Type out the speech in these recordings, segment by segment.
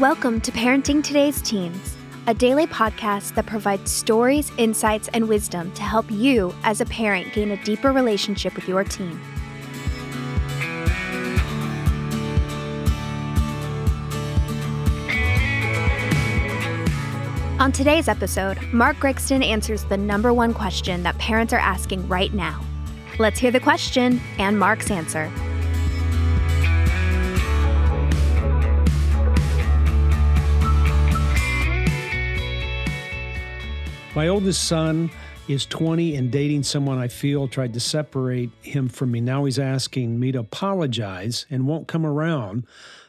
Welcome to Parenting Today's Teens, a daily podcast that provides stories, insights, and wisdom to help you as a parent gain a deeper relationship with your teen. On today's episode, Mark Gregston answers the number one question that parents are asking right now. Let's hear the question and Mark's answer. My oldest son is 20 and dating someone I feel tried to separate him from me. Now he's asking me to apologize and won't come around.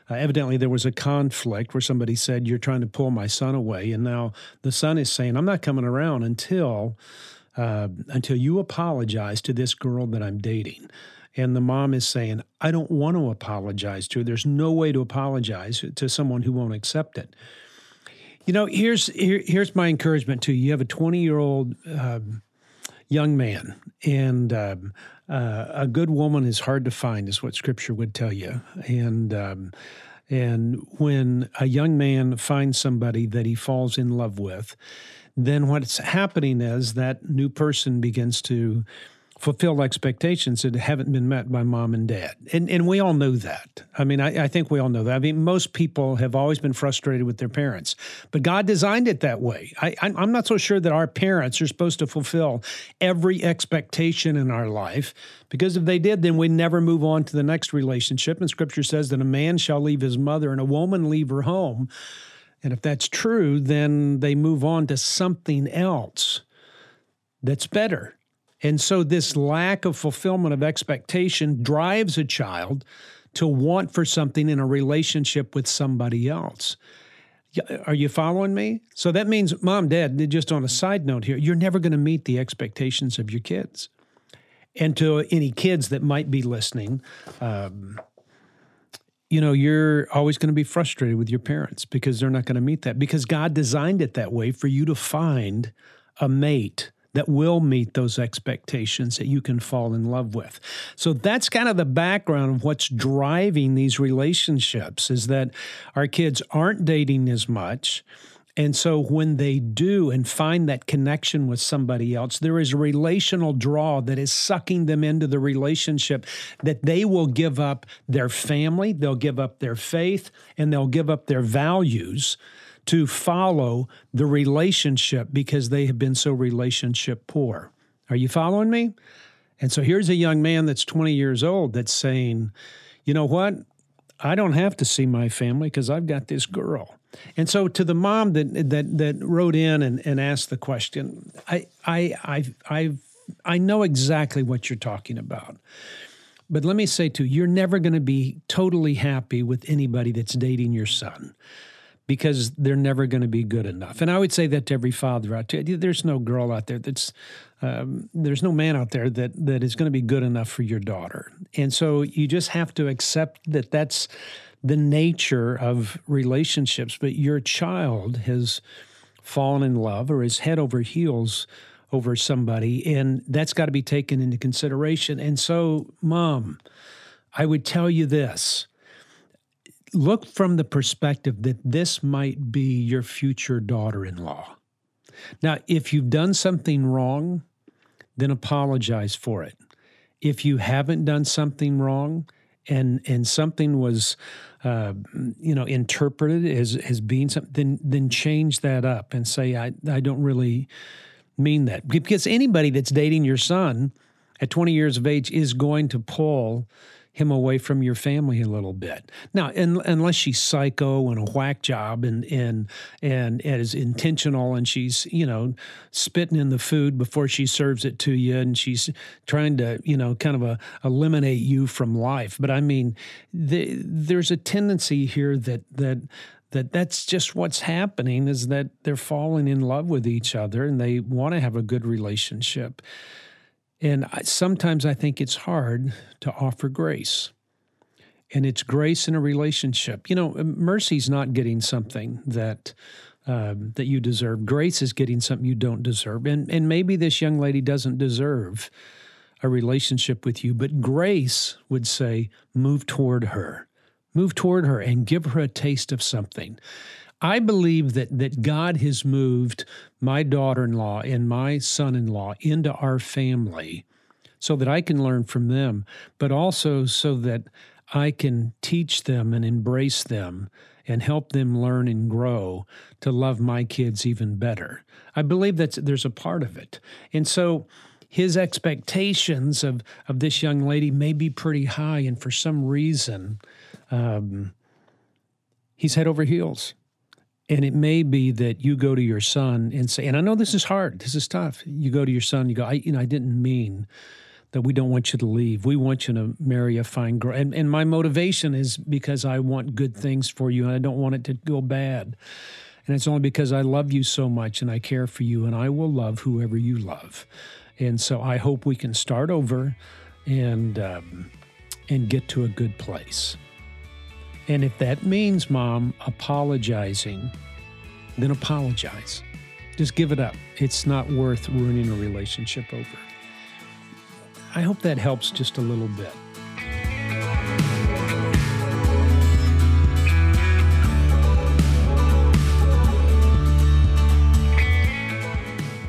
Uh, evidently, there was a conflict where somebody said, You're trying to pull my son away. And now the son is saying, I'm not coming around until. Uh, until you apologize to this girl that I'm dating. And the mom is saying, I don't want to apologize to her. There's no way to apologize to someone who won't accept it. You know, here's here, here's my encouragement to you. You have a 20 year old um, young man, and um, uh, a good woman is hard to find, is what Scripture would tell you. And um, and when a young man finds somebody that he falls in love with, then what's happening is that new person begins to fulfilled expectations that haven't been met by mom and dad. And, and we all know that. I mean, I, I, think we all know that. I mean, most people have always been frustrated with their parents, but God designed it that way. I, I'm not so sure that our parents are supposed to fulfill every expectation in our life, because if they did, then we'd never move on to the next relationship. And scripture says that a man shall leave his mother and a woman leave her home. And if that's true, then they move on to something else that's better. And so, this lack of fulfillment of expectation drives a child to want for something in a relationship with somebody else. Are you following me? So that means, mom, dad, just on a side note here, you're never going to meet the expectations of your kids. And to any kids that might be listening, um, you know, you're always going to be frustrated with your parents because they're not going to meet that because God designed it that way for you to find a mate that will meet those expectations that you can fall in love with. So that's kind of the background of what's driving these relationships is that our kids aren't dating as much. And so when they do and find that connection with somebody else, there is a relational draw that is sucking them into the relationship that they will give up their family, they'll give up their faith, and they'll give up their values to follow the relationship because they have been so relationship poor. Are you following me? And so here's a young man that's 20 years old that's saying, you know what? I don't have to see my family because I've got this girl. And so to the mom that that that wrote in and, and asked the question, I I I I I know exactly what you're talking about. But let me say too, you're never going to be totally happy with anybody that's dating your son because they're never going to be good enough. And I would say that to every father out there. There's no girl out there that's, um, there's no man out there that that is going to be good enough for your daughter. And so you just have to accept that that's the nature of relationships. But your child has fallen in love or is head over heels over somebody, and that's got to be taken into consideration. And so, mom, I would tell you this look from the perspective that this might be your future daughter in law. Now, if you've done something wrong, then apologize for it. If you haven't done something wrong, and and something was, uh, you know, interpreted as as being something, then then change that up and say I I don't really mean that because anybody that's dating your son at 20 years of age is going to pull him away from your family a little bit. Now, in, unless she's psycho and a whack job and and and is intentional and she's you know spitting in the food before she serves it to you and she's trying to you know kind of a, eliminate you from life. But I mean, the, there's a tendency here that that that that's just what's happening is that they're falling in love with each other and they want to have a good relationship and I, sometimes I think it's hard to offer grace. And it's grace in a relationship. You know, mercy's not getting something that um, that you deserve. Grace is getting something you don't deserve. And and maybe this young lady doesn't deserve a relationship with you, but grace would say, move toward her, Move toward her and give her a taste of something. I believe that that God has moved my daughter-in-law and my son-in-law into our family so that I can learn from them, but also so that I can teach them and embrace them and help them learn and grow to love my kids even better. I believe that there's a part of it. And so his expectations of, of this young lady may be pretty high, and for some reason, um, he's head over heels. And it may be that you go to your son and say, and I know this is hard, this is tough. You go to your son, you go, I, you know, I didn't mean that we don't want you to leave. We want you to marry a fine girl. And, and my motivation is because I want good things for you and I don't want it to go bad. And it's only because I love you so much and I care for you and I will love whoever you love. And so I hope we can start over and um, and get to a good place. And if that means, mom, apologizing, then apologize. Just give it up. It's not worth ruining a relationship over. I hope that helps just a little bit.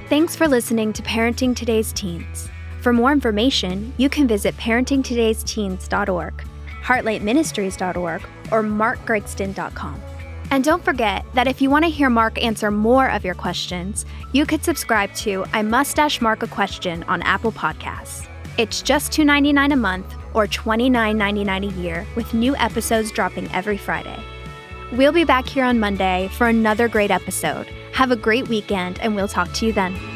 Thanks for listening to Parenting Today's Teens. For more information, you can visit parentingtodaysteens.org heartlightministries.org, or markgregston.com. And don't forget that if you want to hear Mark answer more of your questions, you could subscribe to I Must Dash Mark a Question on Apple Podcasts. It's just $2.99 a month or $29.99 a year, with new episodes dropping every Friday. We'll be back here on Monday for another great episode. Have a great weekend, and we'll talk to you then.